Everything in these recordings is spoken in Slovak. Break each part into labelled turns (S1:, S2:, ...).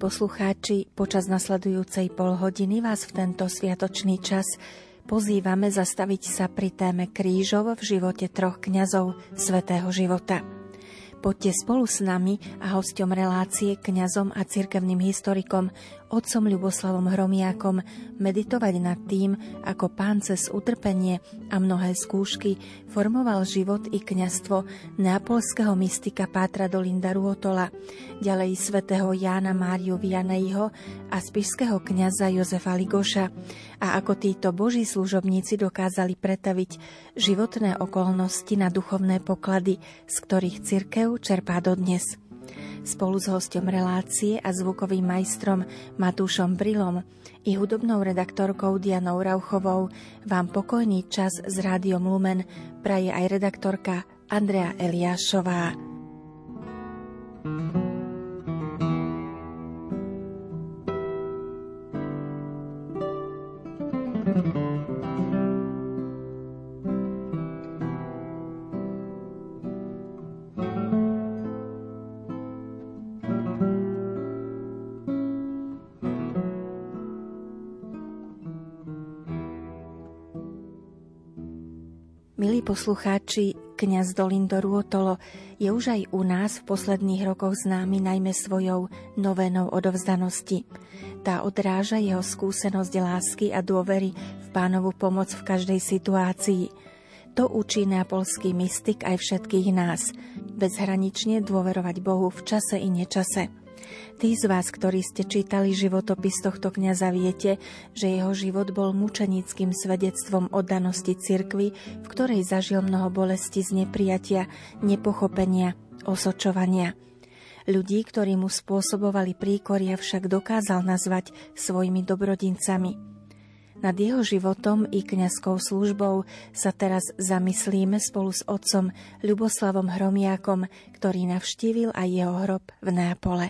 S1: Poslucháči, počas nasledujúcej polhodiny vás v tento sviatočný čas pozývame zastaviť sa pri téme krížov v živote troch kňazov svetého života. Poďte spolu s nami a hostom relácie, kňazom a cirkevným historikom, otcom Ľuboslavom Hromiakom, meditovať nad tým, ako pán cez utrpenie a mnohé skúšky formoval život i kňastvo neapolského mystika Pátra Dolinda Ruotola, ďalej svätého Jána Máriu Vianejho a spišského kňaza Jozefa Ligoša a ako títo boží služobníci dokázali pretaviť životné okolnosti na duchovné poklady, z ktorých cirkev čerpá dodnes. Spolu s hostom relácie a zvukovým majstrom Matúšom Brilom i hudobnou redaktorkou Dianou Rauchovou vám pokojný čas z Rádiom Lumen praje aj redaktorka Andrea Eliášová. thank you Milí poslucháči, kňaz Dolindo Ruotolo je už aj u nás v posledných rokoch známy najmä svojou novenou odovzdanosti. Tá odráža jeho skúsenosť lásky a dôvery v pánovu pomoc v každej situácii. To učí neapolský mystik aj všetkých nás. Bezhranične dôverovať Bohu v čase i nečase. Tí z vás, ktorí ste čítali životopis tohto kňaza, viete, že jeho život bol mučenickým svedectvom oddanosti cirkvy, v ktorej zažil mnoho bolesti z neprijatia, nepochopenia, osočovania. Ľudí, ktorí mu spôsobovali príkoria, však dokázal nazvať svojimi dobrodincami. Nad jeho životom i kňazskou službou sa teraz zamyslíme spolu s otcom Ľuboslavom Hromiakom, ktorý navštívil aj jeho hrob v Nápole.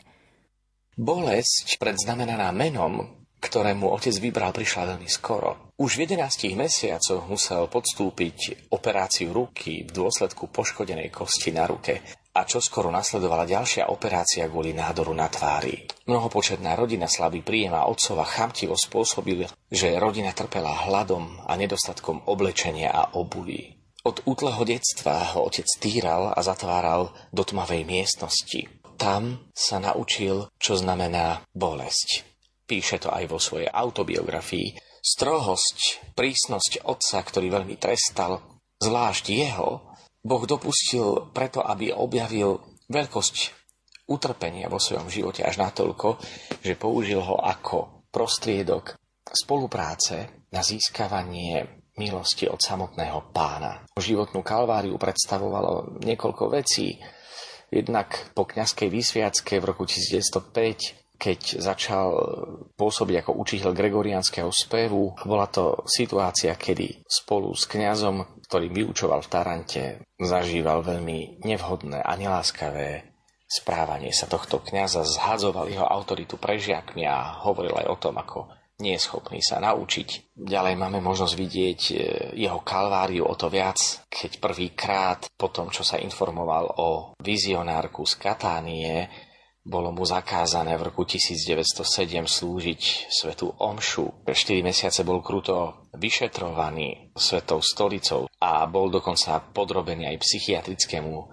S2: Bolesť, predznamenaná menom, ktorému otec vybral, prišla veľmi skoro. Už v 11 mesiacoch musel podstúpiť operáciu ruky v dôsledku poškodenej kosti na ruke a čo skoro nasledovala ďalšia operácia kvôli nádoru na tvári. Mnohopočetná rodina slabý príjem a otcova chamtivo spôsobil, že rodina trpela hladom a nedostatkom oblečenia a obuvy. Od útleho detstva ho otec týral a zatváral do tmavej miestnosti tam sa naučil, čo znamená bolesť. Píše to aj vo svojej autobiografii. Strohosť, prísnosť otca, ktorý veľmi trestal, zvlášť jeho, Boh dopustil preto, aby objavil veľkosť utrpenia vo svojom živote až natoľko, že použil ho ako prostriedok spolupráce na získavanie milosti od samotného pána. Životnú kalváriu predstavovalo niekoľko vecí, Jednak po kňazskej vysviacke v roku 1905 keď začal pôsobiť ako učiteľ gregoriánskeho spevu. Bola to situácia, kedy spolu s kňazom, ktorý vyučoval v Tarante, zažíval veľmi nevhodné a neláskavé správanie sa tohto kňaza, zhadzoval jeho autoritu prežiakmi a hovoril aj o tom, ako nie je schopný sa naučiť. Ďalej máme možnosť vidieť e, jeho kalváriu o to viac, keď prvýkrát po tom, čo sa informoval o vizionárku z Katánie, bolo mu zakázané v roku 1907 slúžiť svetu Omšu. 4 mesiace bol kruto vyšetrovaný svetou stolicou a bol dokonca podrobený aj psychiatrickému e,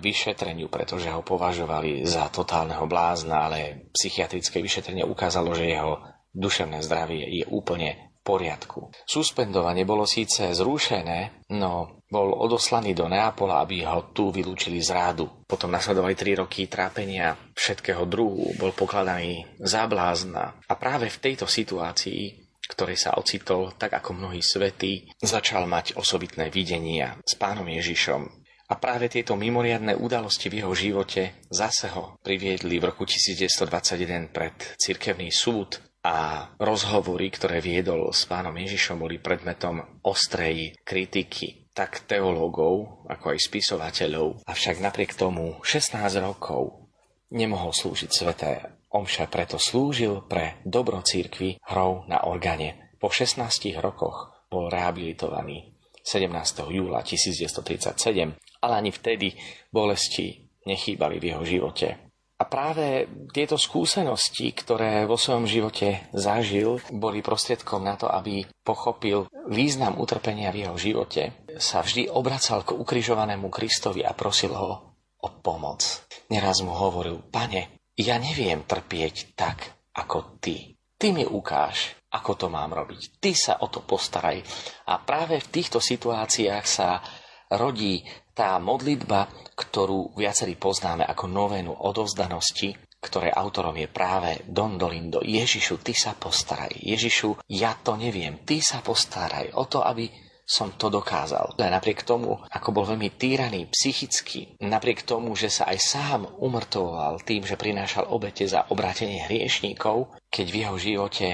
S2: vyšetreniu, pretože ho považovali za totálneho blázna, ale psychiatrické vyšetrenie ukázalo, že jeho duševné zdravie je úplne v poriadku. Suspendovanie bolo síce zrušené, no bol odoslaný do Neapola, aby ho tu vylúčili z rádu. Potom nasledovali tri roky trápenia všetkého druhu, bol pokladaný za blázna. A práve v tejto situácii ktorej sa ocitol, tak ako mnohí svety, začal mať osobitné videnia s pánom Ježišom. A práve tieto mimoriadné udalosti v jeho živote zase ho priviedli v roku 1921 pred cirkevný súd, a rozhovory, ktoré viedol s pánom Ježišom, boli predmetom ostrej kritiky tak teológov, ako aj spisovateľov. Avšak napriek tomu 16 rokov nemohol slúžiť sveté omše, preto slúžil pre dobro církvy hrou na organe. Po 16 rokoch bol rehabilitovaný 17. júla 1937, ale ani vtedy bolesti nechýbali v jeho živote. A práve tieto skúsenosti, ktoré vo svojom živote zažil, boli prostriedkom na to, aby pochopil význam utrpenia v jeho živote, sa vždy obracal k ukrižovanému Kristovi a prosil ho o pomoc. Neraz mu hovoril, pane, ja neviem trpieť tak, ako ty. Ty mi ukáž, ako to mám robiť. Ty sa o to postaraj. A práve v týchto situáciách sa rodí tá modlitba, ktorú viacerí poznáme ako novénu odovzdanosti, ktoré autorom je práve Don Dolindo. Ježišu, ty sa postaraj. Ježišu, ja to neviem. Ty sa postaraj o to, aby som to dokázal. Ale napriek tomu, ako bol veľmi týraný psychicky, napriek tomu, že sa aj sám umrtoval tým, že prinášal obete za obrátenie hriešníkov, keď v jeho živote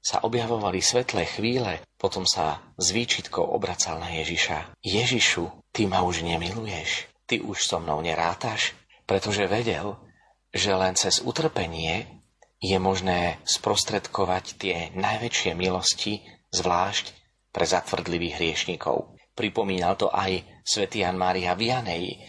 S2: sa objavovali svetlé chvíle, potom sa s výčitkou obracal na Ježiša. Ježišu, ty ma už nemiluješ, ty už so mnou nerátaš, pretože vedel, že len cez utrpenie je možné sprostredkovať tie najväčšie milosti, zvlášť pre zatvrdlivých hriešnikov. Pripomínal to aj svätý Jan Mária Vianej,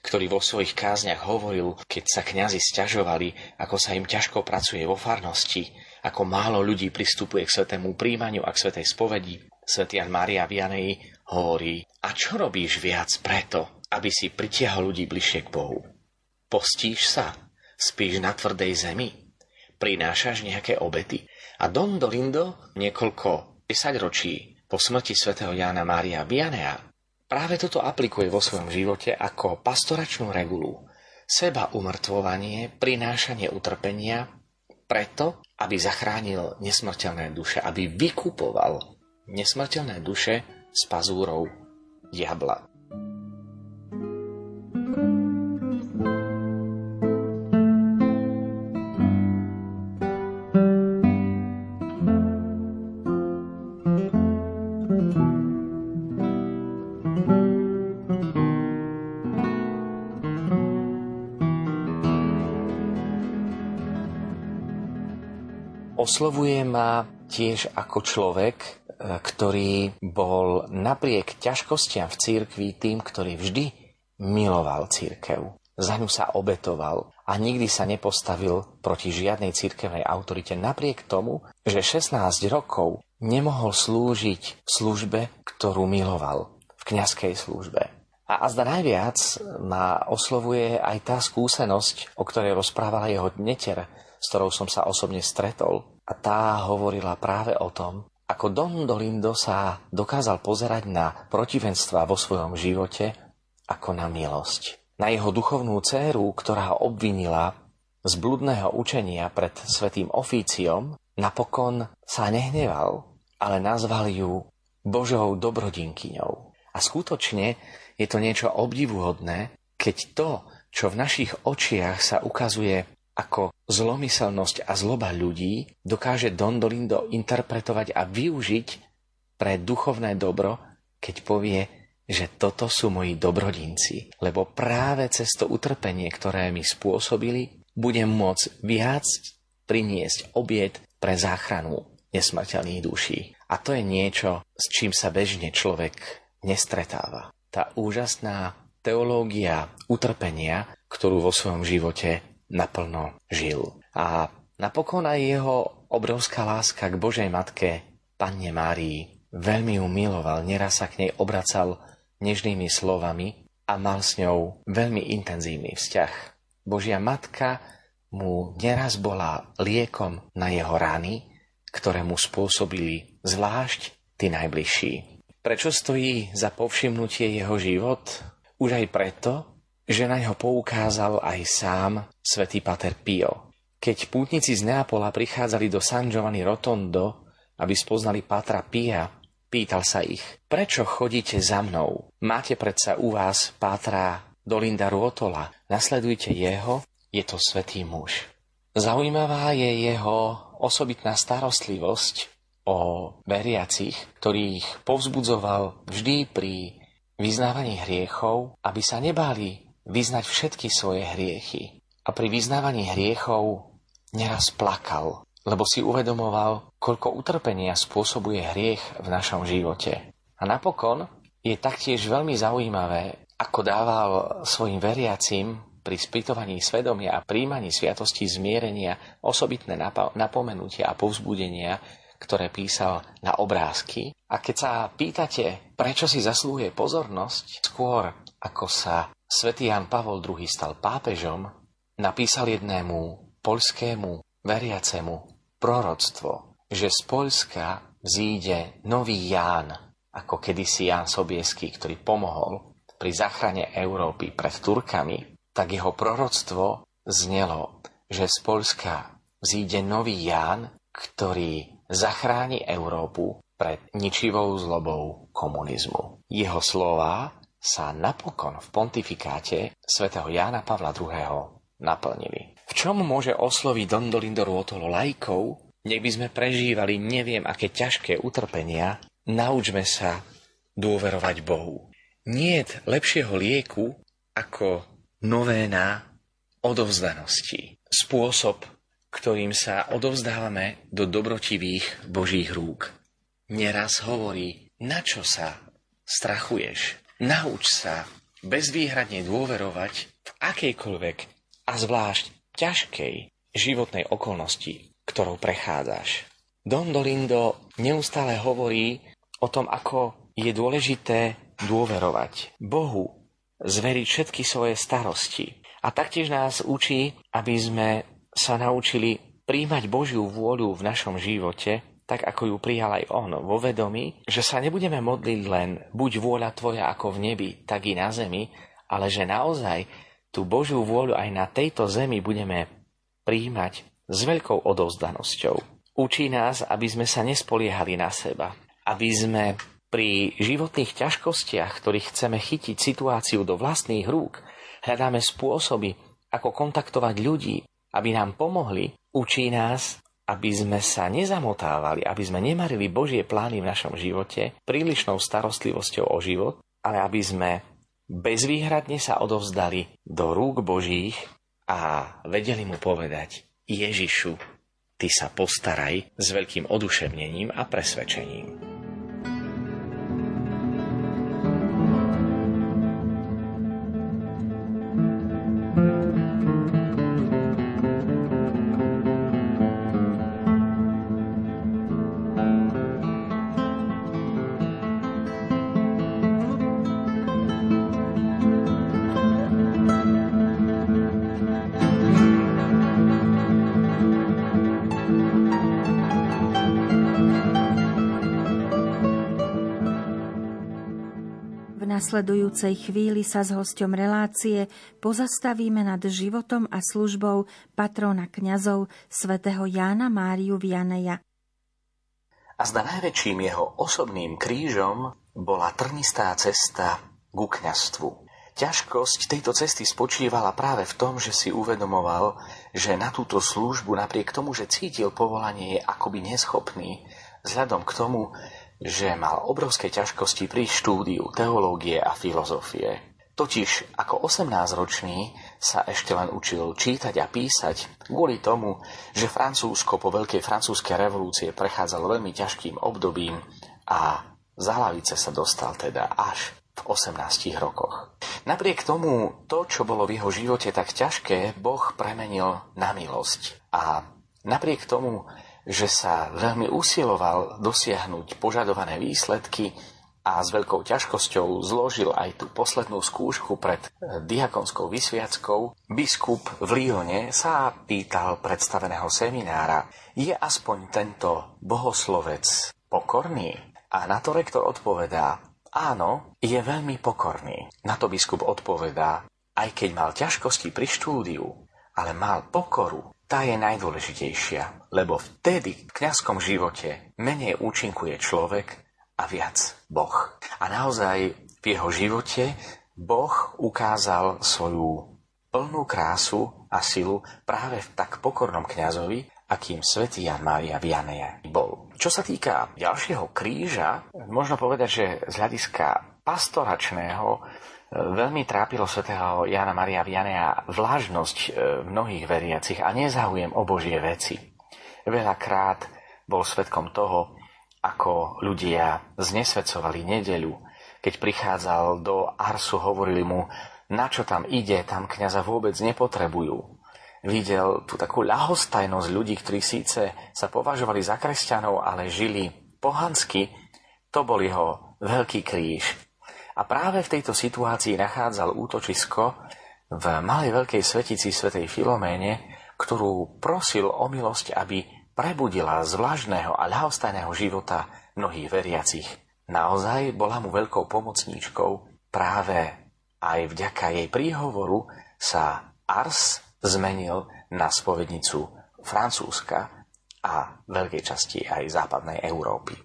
S2: ktorý vo svojich kázniach hovoril, keď sa kňazi stiažovali, ako sa im ťažko pracuje vo farnosti, ako málo ľudí pristupuje k svetému príjmaniu a k svetej spovedi. Svetý Jan Mária Vianej hovorí, a čo robíš viac preto, aby si pritiahol ľudí bližšie k Bohu? Postíš sa? Spíš na tvrdej zemi? Prinášaš nejaké obety? A Don Dolindo niekoľko desaťročí po smrti svätého Jána Mária Vianea práve toto aplikuje vo svojom živote ako pastoračnú regulu. Seba umrtvovanie, prinášanie utrpenia, preto, aby zachránil nesmrteľné duše, aby vykupoval nesmrteľné duše z pazúrov diabla. Oslovuje ma tiež ako človek, e, ktorý bol napriek ťažkostiam v církvi tým, ktorý vždy miloval církev. Za ňu sa obetoval a nikdy sa nepostavil proti žiadnej církevnej autorite napriek tomu, že 16 rokov nemohol slúžiť v službe, ktorú miloval, v kňazskej službe. A azda najviac ma oslovuje aj tá skúsenosť, o ktorej rozprávala jeho neter, s ktorou som sa osobne stretol a tá hovorila práve o tom, ako Don Dolindo sa dokázal pozerať na protivenstva vo svojom živote ako na milosť. Na jeho duchovnú dceru, ktorá obvinila z bludného učenia pred svetým ofíciom, napokon sa nehneval, ale nazval ju Božou dobrodinkyňou. A skutočne je to niečo obdivuhodné, keď to, čo v našich očiach sa ukazuje ako zlomyselnosť a zloba ľudí dokáže Don Dolindo interpretovať a využiť pre duchovné dobro, keď povie, že toto sú moji dobrodinci. Lebo práve cez to utrpenie, ktoré mi spôsobili, budem môcť viac priniesť obiet pre záchranu nesmrteľných duší. A to je niečo, s čím sa bežne človek nestretáva. Tá úžasná teológia utrpenia, ktorú vo svojom živote naplno žil. A napokon aj jeho obrovská láska k Božej Matke, Panne Márii, veľmi ju miloval, neraz sa k nej obracal nežnými slovami a mal s ňou veľmi intenzívny vzťah. Božia Matka mu neraz bola liekom na jeho rány, ktoré mu spôsobili zvlášť tí najbližší. Prečo stojí za povšimnutie jeho život? Už aj preto, že na ňo poukázal aj sám svätý Pater Pio. Keď pútnici z Neapola prichádzali do San Giovanni Rotondo, aby spoznali Patra Pia, pýtal sa ich, prečo chodíte za mnou? Máte predsa u vás Pátra Dolinda Ruotola, nasledujte jeho, je to svetý muž. Zaujímavá je jeho osobitná starostlivosť o veriacich, ktorých povzbudzoval vždy pri vyznávaní hriechov, aby sa nebáli vyznať všetky svoje hriechy. A pri vyznávaní hriechov neraz plakal, lebo si uvedomoval, koľko utrpenia spôsobuje hriech v našom živote. A napokon je taktiež veľmi zaujímavé, ako dával svojim veriacim pri spytovaní svedomia a príjmaní sviatosti zmierenia osobitné napomenutia a povzbudenia, ktoré písal na obrázky. A keď sa pýtate, prečo si zaslúhuje pozornosť, skôr ako sa svätý Jan Pavol II stal pápežom, napísal jednému poľskému veriacemu proroctvo, že z Poľska vzíde nový Ján, ako kedysi Ján Sobieský, ktorý pomohol pri záchrane Európy pred Turkami, tak jeho proroctvo znelo, že z Polska vzíde nový Ján, ktorý zachráni Európu pred ničivou zlobou komunizmu. Jeho slova sa napokon v pontifikáte svätého Jána Pavla II. Naplnili. V čom môže osloviť Dondolindo Ruotolo lajkov? Nech by sme prežívali neviem aké ťažké utrpenia, naučme sa dôverovať Bohu. Nie je lepšieho lieku ako novéna odovzdanosti. Spôsob, ktorým sa odovzdávame do dobrotivých Božích rúk. Neraz hovorí, na čo sa strachuješ. Nauč sa bezvýhradne dôverovať v akejkoľvek a zvlášť ťažkej životnej okolnosti, ktorou prechádzaš. Don Dolindo neustále hovorí o tom, ako je dôležité dôverovať Bohu, zveriť všetky svoje starosti. A taktiež nás učí, aby sme sa naučili príjmať Božiu vôľu v našom živote, tak ako ju prijal aj on, vo vedomí, že sa nebudeme modliť len buď vôľa tvoja ako v nebi, tak i na zemi, ale že naozaj tú Božiu vôľu aj na tejto zemi budeme príjmať s veľkou odovzdanosťou. Učí nás, aby sme sa nespoliehali na seba, aby sme pri životných ťažkostiach, ktorých chceme chytiť situáciu do vlastných rúk, hľadáme spôsoby, ako kontaktovať ľudí, aby nám pomohli, učí nás, aby sme sa nezamotávali, aby sme nemarili Božie plány v našom živote prílišnou starostlivosťou o život, ale aby sme bezvýhradne sa odovzdali do rúk Božích a vedeli mu povedať Ježišu, ty sa postaraj s veľkým oduševnením a presvedčením.
S1: Nasledujúcej chvíli sa s hosťom relácie pozastavíme nad životom a službou patrona kňazov svätého Jána Máriu Vianeja.
S2: A zda najväčším jeho osobným krížom bola trnistá cesta ku kňastvu. Ťažkosť tejto cesty spočívala práve v tom, že si uvedomoval, že na túto službu napriek tomu, že cítil povolanie, je akoby neschopný, vzhľadom k tomu, že mal obrovské ťažkosti pri štúdiu teológie a filozofie. Totiž ako 18-ročný sa ešte len učil čítať a písať kvôli tomu, že Francúzsko po veľkej francúzskej revolúcie prechádzalo veľmi ťažkým obdobím a za hlavice sa dostal teda až v 18 rokoch. Napriek tomu, to, čo bolo v jeho živote tak ťažké, Boh premenil na milosť. A napriek tomu, že sa veľmi usiloval dosiahnuť požadované výsledky a s veľkou ťažkosťou zložil aj tú poslednú skúšku pred eh, diakonskou vysviackou, biskup v Lione sa pýtal predstaveného seminára, je aspoň tento bohoslovec pokorný? A na to rektor odpovedá, áno, je veľmi pokorný. Na to biskup odpovedá, aj keď mal ťažkosti pri štúdiu, ale mal pokoru tá je najdôležitejšia, lebo vtedy v kňazskom živote menej účinkuje človek a viac Boh. A naozaj v jeho živote Boh ukázal svoju plnú krásu a silu práve v tak pokornom kňazovi, akým svätý Jan Mária Vianeja bol. Čo sa týka ďalšieho kríža, možno povedať, že z hľadiska pastoračného Veľmi trápilo svätého Jana Maria Vianea vlážnosť e, mnohých veriacich a nezáujem o Božie veci. Veľakrát bol svetkom toho, ako ľudia znesvedcovali nedeľu. Keď prichádzal do Arsu, hovorili mu, na čo tam ide, tam kňaza vôbec nepotrebujú. Videl tú takú ľahostajnosť ľudí, ktorí síce sa považovali za kresťanov, ale žili pohansky, to bol jeho veľký kríž. A práve v tejto situácii nachádzal útočisko v malej veľkej svetici svätej Filoméne, ktorú prosil o milosť, aby prebudila z vlažného a ľahostajného života mnohých veriacich. Naozaj bola mu veľkou pomocníčkou práve aj vďaka jej príhovoru sa Ars zmenil na spovednicu Francúzska a veľkej časti aj západnej Európy.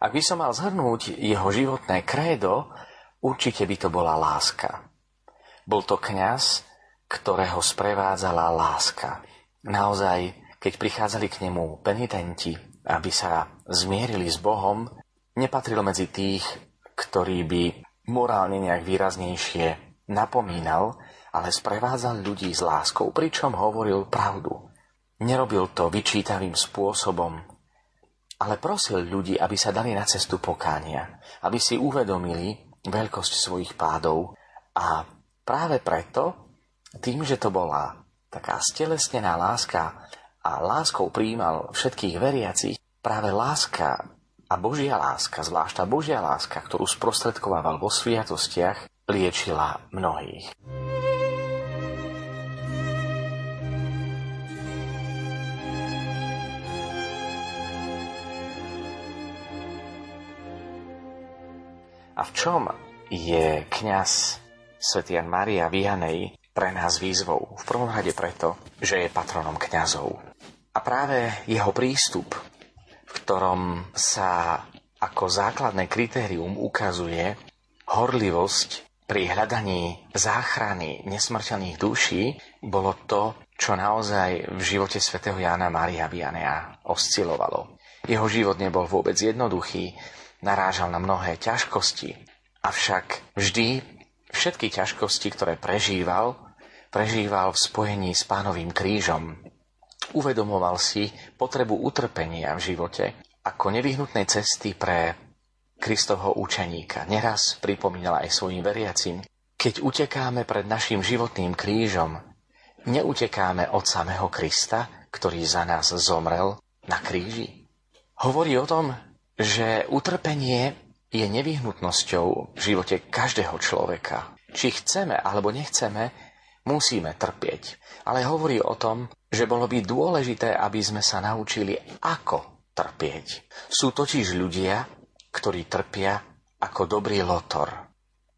S2: Ak by som mal zhrnúť jeho životné krédo, určite by to bola láska. Bol to kňaz, ktorého sprevádzala láska. Naozaj, keď prichádzali k nemu penitenti, aby sa zmierili s Bohom, nepatril medzi tých, ktorí by morálne nejak výraznejšie napomínal, ale sprevádzal ľudí s láskou, pričom hovoril pravdu. Nerobil to vyčítavým spôsobom, ale prosil ľudí, aby sa dali na cestu pokánia, aby si uvedomili veľkosť svojich pádov a práve preto, tým, že to bola taká stelesnená láska a láskou príjmal všetkých veriacich, práve láska a Božia láska, zvlášť tá Božia láska, ktorú sprostredkovával vo sviatostiach, liečila mnohých. A v čom je kňaz Svetian Maria Vianej pre nás výzvou? V prvom rade preto, že je patronom kňazov. A práve jeho prístup ktorom sa ako základné kritérium ukazuje horlivosť pri hľadaní záchrany nesmrteľných duší, bolo to, čo naozaj v živote svätého Jána Mária Vianea oscilovalo. Jeho život nebol vôbec jednoduchý, narážal na mnohé ťažkosti, avšak vždy všetky ťažkosti, ktoré prežíval, prežíval v spojení s pánovým krížom, Uvedomoval si potrebu utrpenia v živote ako nevyhnutnej cesty pre Kristovho učeníka. Neraz pripomínala aj svojim veriacim, keď utekáme pred našim životným krížom, neutekáme od samého Krista, ktorý za nás zomrel na kríži. Hovorí o tom, že utrpenie je nevyhnutnosťou v živote každého človeka. Či chceme alebo nechceme, musíme trpieť. Ale hovorí o tom, že bolo by dôležité, aby sme sa naučili, ako trpieť. Sú totiž ľudia, ktorí trpia ako dobrý lotor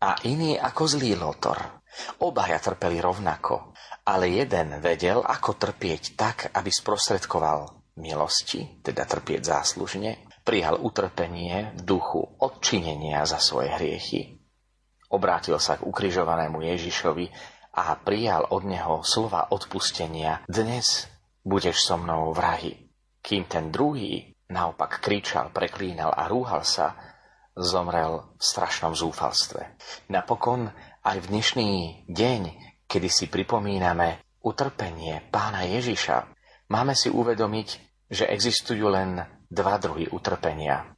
S2: a iní ako zlý lotor. Obaja trpeli rovnako, ale jeden vedel, ako trpieť tak, aby sprostredkoval milosti, teda trpieť záslužne, prijal utrpenie v duchu odčinenia za svoje hriechy. Obrátil sa k ukrižovanému Ježišovi a prijal od neho slova odpustenia Dnes budeš so mnou v rahi. Kým ten druhý naopak kričal, preklínal a rúhal sa, zomrel v strašnom zúfalstve. Napokon aj v dnešný deň, kedy si pripomíname utrpenie pána Ježiša, máme si uvedomiť, že existujú len dva druhy utrpenia.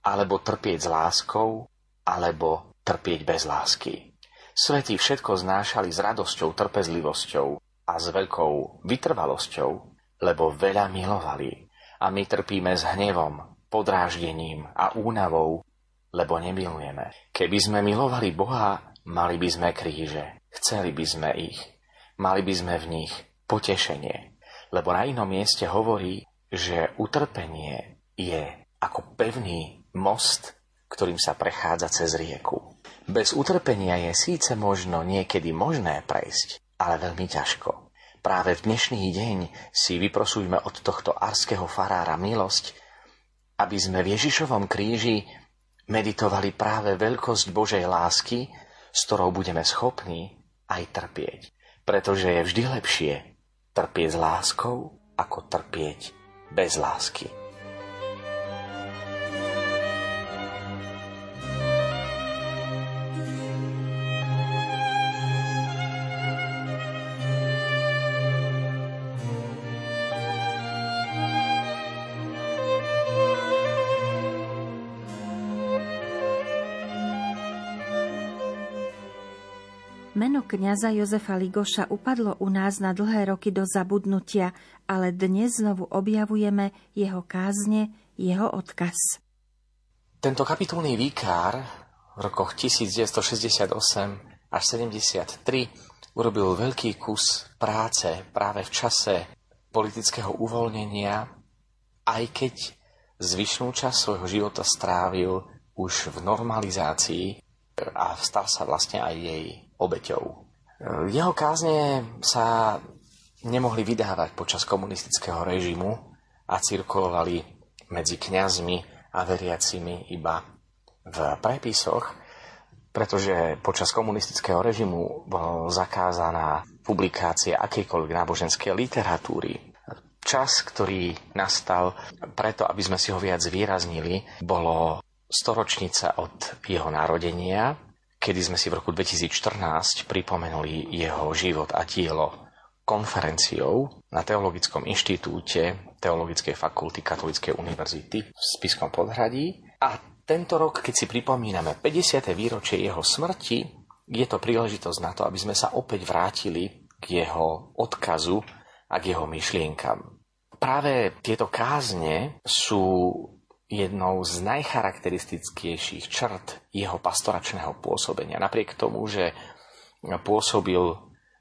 S2: Alebo trpieť s láskou, alebo trpieť bez lásky. Svetí všetko znášali s radosťou, trpezlivosťou a s veľkou vytrvalosťou, lebo veľa milovali. A my trpíme s hnevom, podráždením a únavou, lebo nemilujeme. Keby sme milovali Boha, mali by sme kríže. Chceli by sme ich. Mali by sme v nich potešenie. Lebo na inom mieste hovorí, že utrpenie je ako pevný most, ktorým sa prechádza cez rieku. Bez utrpenia je síce možno niekedy možné prejsť, ale veľmi ťažko. Práve v dnešný deň si vyprosujme od tohto arského farára milosť, aby sme v Ježišovom kríži meditovali práve veľkosť Božej lásky, s ktorou budeme schopní aj trpieť. Pretože je vždy lepšie trpieť s láskou, ako trpieť bez lásky.
S1: Kňaza Jozefa Ligoša upadlo u nás na dlhé roky do zabudnutia, ale dnes znovu objavujeme jeho kázne, jeho odkaz.
S2: Tento kapitulný výkár v rokoch 1968 až 73 urobil veľký kus práce práve v čase politického uvoľnenia, aj keď zvyšnú časť svojho života strávil už v normalizácii a stal sa vlastne aj jej obeťou. Jeho kázne sa nemohli vydávať počas komunistického režimu a cirkulovali medzi kňazmi a veriacimi iba v prepisoch, pretože počas komunistického režimu bol zakázaná publikácia akejkoľvek náboženskej literatúry. Čas, ktorý nastal preto, aby sme si ho viac výraznili, bolo storočnica od jeho narodenia kedy sme si v roku 2014 pripomenuli jeho život a dielo konferenciou na Teologickom inštitúte Teologickej fakulty Katolíckej univerzity v Spiskom podhradí. A tento rok, keď si pripomíname 50. výročie jeho smrti, je to príležitosť na to, aby sme sa opäť vrátili k jeho odkazu a k jeho myšlienkam. Práve tieto kázne sú jednou z najcharakteristickejších črt jeho pastoračného pôsobenia. Napriek tomu, že pôsobil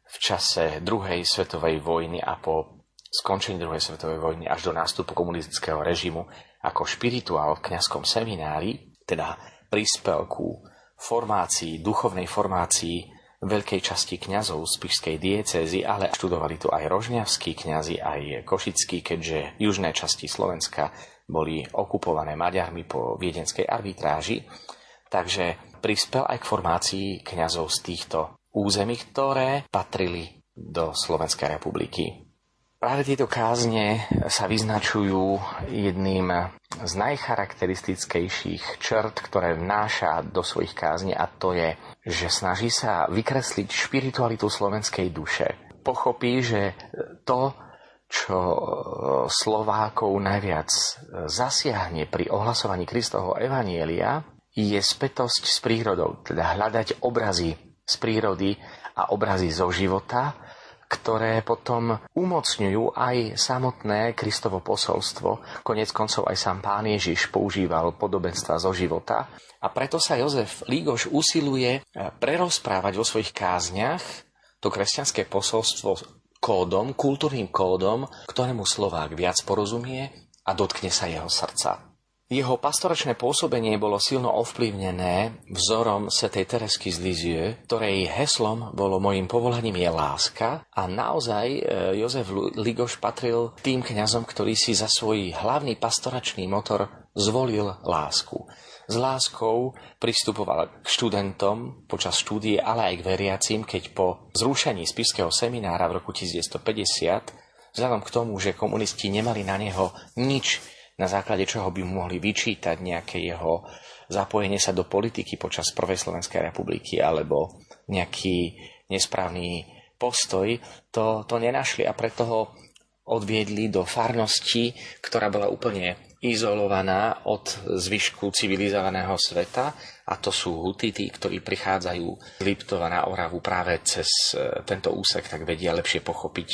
S2: v čase druhej svetovej vojny a po skončení druhej svetovej vojny až do nástupu komunistického režimu ako špirituál v kňazskom seminári, teda prispel ku formácii, duchovnej formácii veľkej časti kňazov z Pišskej diecézy, ale študovali tu aj rožňavskí kňazi, aj košickí, keďže južné časti Slovenska boli okupované Maďarmi po viedenskej arbitráži. Takže prispel aj k formácii kňazov z týchto území, ktoré patrili do Slovenskej republiky. Práve tieto kázne sa vyznačujú jedným z najcharakteristickejších črt, ktoré vnáša do svojich kázni a to je, že snaží sa vykresliť špiritualitu slovenskej duše. Pochopí, že to, čo e, Slovákov najviac e, zasiahne pri ohlasovaní Kristovho Evanielia, je spätosť s prírodou, teda hľadať obrazy z prírody a obrazy zo života, ktoré potom umocňujú aj samotné Kristovo posolstvo. Konec koncov aj sám pán Ježiš používal podobenstva zo života. A preto sa Jozef Lígoš usiluje e, prerozprávať vo svojich kázniach to kresťanské posolstvo kódom, kultúrnym kódom, ktorému Slovák viac porozumie a dotkne sa jeho srdca. Jeho pastoračné pôsobenie bolo silno ovplyvnené vzorom svätej Teresky z Lizie, ktorej heslom bolo mojim povolaním je láska a naozaj e, Jozef Ligoš patril tým kňazom, ktorý si za svoj hlavný pastoračný motor zvolil lásku. S láskou pristupoval k študentom počas štúdie, ale aj k veriacim, keď po zrušení spiského seminára v roku 1950, vzhľadom k tomu, že komunisti nemali na neho nič, na základe čoho by mohli vyčítať nejaké jeho zapojenie sa do politiky počas Prvej Slovenskej republiky alebo nejaký nesprávny postoj, to, to nenašli a preto ho odviedli do farnosti, ktorá bola úplne izolovaná od zvyšku civilizovaného sveta a to sú hutity, ktorí prichádzajú z Liptova na Oravu práve cez e, tento úsek, tak vedia lepšie pochopiť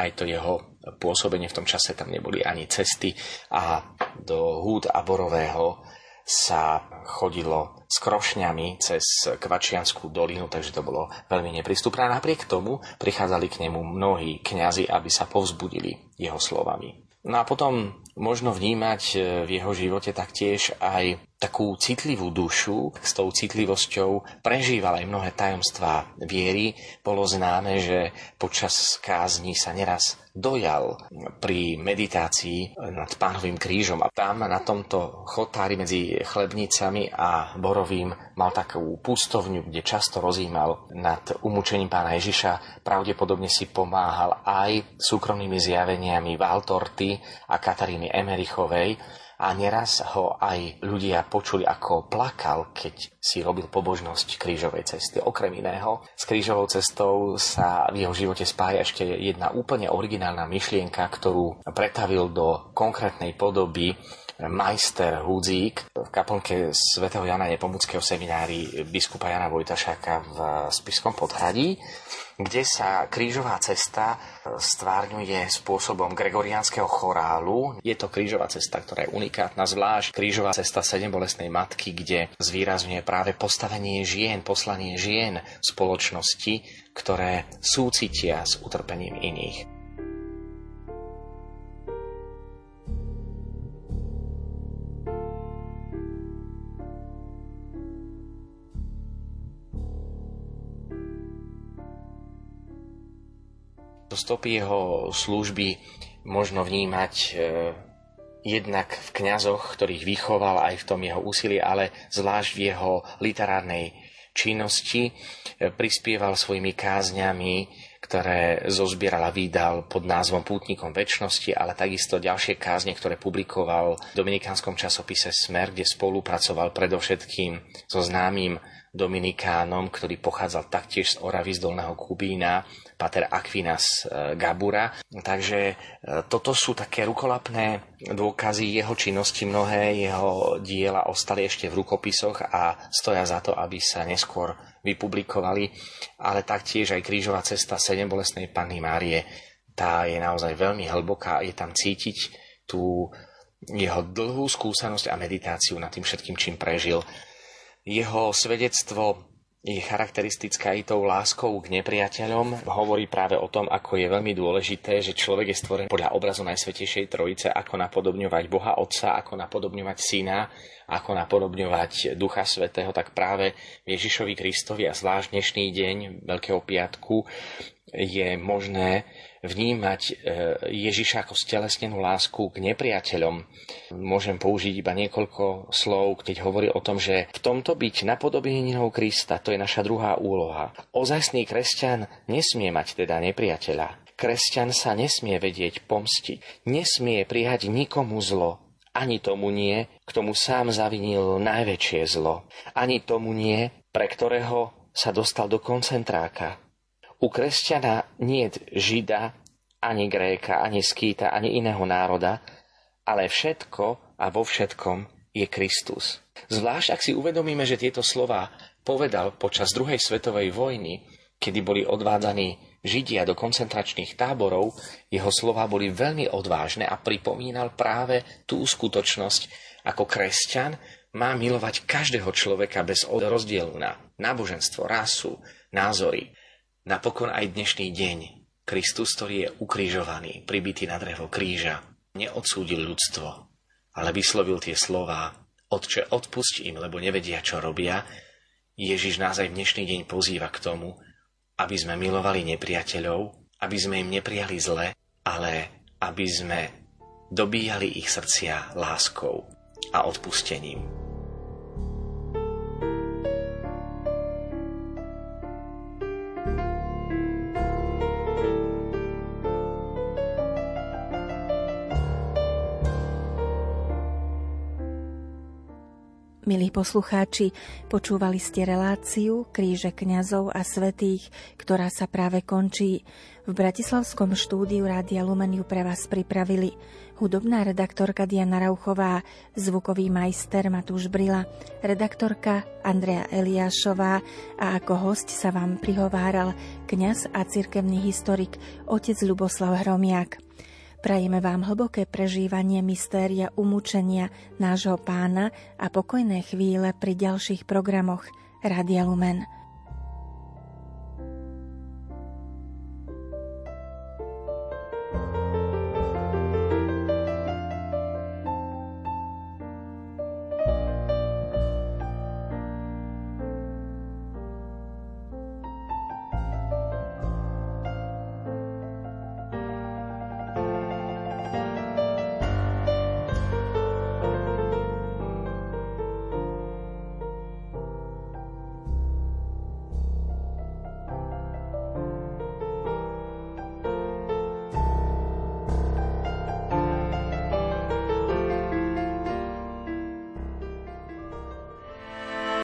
S2: aj to jeho pôsobenie. V tom čase tam neboli ani cesty a do húd a borového sa chodilo s krošňami cez Kvačianskú dolinu, takže to bolo veľmi neprístupné. Napriek tomu prichádzali k nemu mnohí kňazi, aby sa povzbudili jeho slovami. No a potom možno vnímať e, v jeho živote taktiež aj takú citlivú dušu, s tou citlivosťou prežíval aj mnohé tajomstvá viery. Bolo známe, že počas kázni sa neraz dojal pri meditácii nad pánovým krížom a tam na tomto chotári medzi chlebnicami a borovým mal takú pustovňu, kde často rozímal nad umúčením pána Ježiša. Pravdepodobne si pomáhal aj súkromnými zjaveniami Valtorty a Kataríny Emerichovej, a neraz ho aj ľudia počuli, ako plakal, keď si robil pobožnosť krížovej cesty. Okrem iného, s krížovou cestou sa v jeho živote spája ešte jedna úplne originálna myšlienka, ktorú pretavil do konkrétnej podoby majster Húdzík v kaplnke svätého Jana Nepomuckého seminári biskupa Jana Vojtašáka v Spiskom podhradí, kde sa krížová cesta stvárňuje spôsobom gregoriánskeho chorálu. Je to krížová cesta, ktorá je unikátna, zvlášť krížová cesta sedem bolestnej matky, kde zvýrazňuje práve postavenie žien, poslanie žien spoločnosti, ktoré súcitia s utrpením iných. Stopy jeho služby možno vnímať e, jednak v kňazoch, ktorých vychoval aj v tom jeho úsilí, ale zvlášť v jeho literárnej činnosti. E, prispieval svojimi kázňami, ktoré zozbierala vydal pod názvom Pútnikom väčšnosti, ale takisto ďalšie kázne, ktoré publikoval v dominikánskom časopise Smer, kde spolupracoval predovšetkým so známym dominikánom, ktorý pochádzal taktiež z Oravy z Dolného Kubína, pater Aquinas e, Gabura. Takže e, toto sú také rukolapné dôkazy jeho činnosti. Mnohé jeho diela ostali ešte v rukopisoch a stoja za to, aby sa neskôr vypublikovali. Ale taktiež aj krížová cesta 7 bolestnej Panny Márie, tá je naozaj veľmi hlboká. Je tam cítiť tú jeho dlhú skúsenosť a meditáciu nad tým všetkým, čím prežil. Jeho svedectvo je charakteristická i tou láskou k nepriateľom. Hovorí práve o tom, ako je veľmi dôležité, že človek je stvorený podľa obrazu Najsvetejšej Trojice, ako napodobňovať Boha Otca, ako napodobňovať Syna, ako napodobňovať Ducha Svetého, tak práve Ježišovi Kristovi a zvlášť dnešný deň Veľkého piatku je možné vnímať e, Ježiša ako stelesnenú lásku k nepriateľom. Môžem použiť iba niekoľko slov, keď hovorí o tom, že v tomto byť napodobeninou Krista, to je naša druhá úloha. Ozajstný kresťan nesmie mať teda nepriateľa. Kresťan sa nesmie vedieť pomstiť, nesmie prijať nikomu zlo, ani tomu nie, k tomu sám zavinil najväčšie zlo, ani tomu nie, pre ktorého sa dostal do koncentráka, u kresťana nie žida, ani gréka, ani skýta, ani iného národa, ale všetko a vo všetkom je Kristus. Zvlášť ak si uvedomíme, že tieto slova povedal počas druhej svetovej vojny, kedy boli odvádzaní Židia do koncentračných táborov, jeho slova boli veľmi odvážne a pripomínal práve tú skutočnosť, ako kresťan má milovať každého človeka bez rozdielu na náboženstvo, rasu, názory. Napokon aj dnešný deň Kristus, ktorý je ukrižovaný, pribitý na drevo kríža, neodsúdil ľudstvo, ale vyslovil tie slova Otče, odpusť im, lebo nevedia, čo robia. Ježiš nás aj dnešný deň pozýva k tomu, aby sme milovali nepriateľov, aby sme im neprijali zle, ale aby sme dobíjali ich srdcia láskou a odpustením.
S1: Milí poslucháči, počúvali ste reláciu Kríže kňazov a svetých, ktorá sa práve končí. V Bratislavskom štúdiu Rádia Lumeniu pre vás pripravili hudobná redaktorka Diana Rauchová, zvukový majster Matúš Brila, redaktorka Andrea Eliášová a ako host sa vám prihováral kňaz a cirkevný historik otec Luboslav Hromiak. Prajeme vám hlboké prežívanie mystéria umúčenia nášho pána a pokojné chvíle pri ďalších programoch Radia Lumen.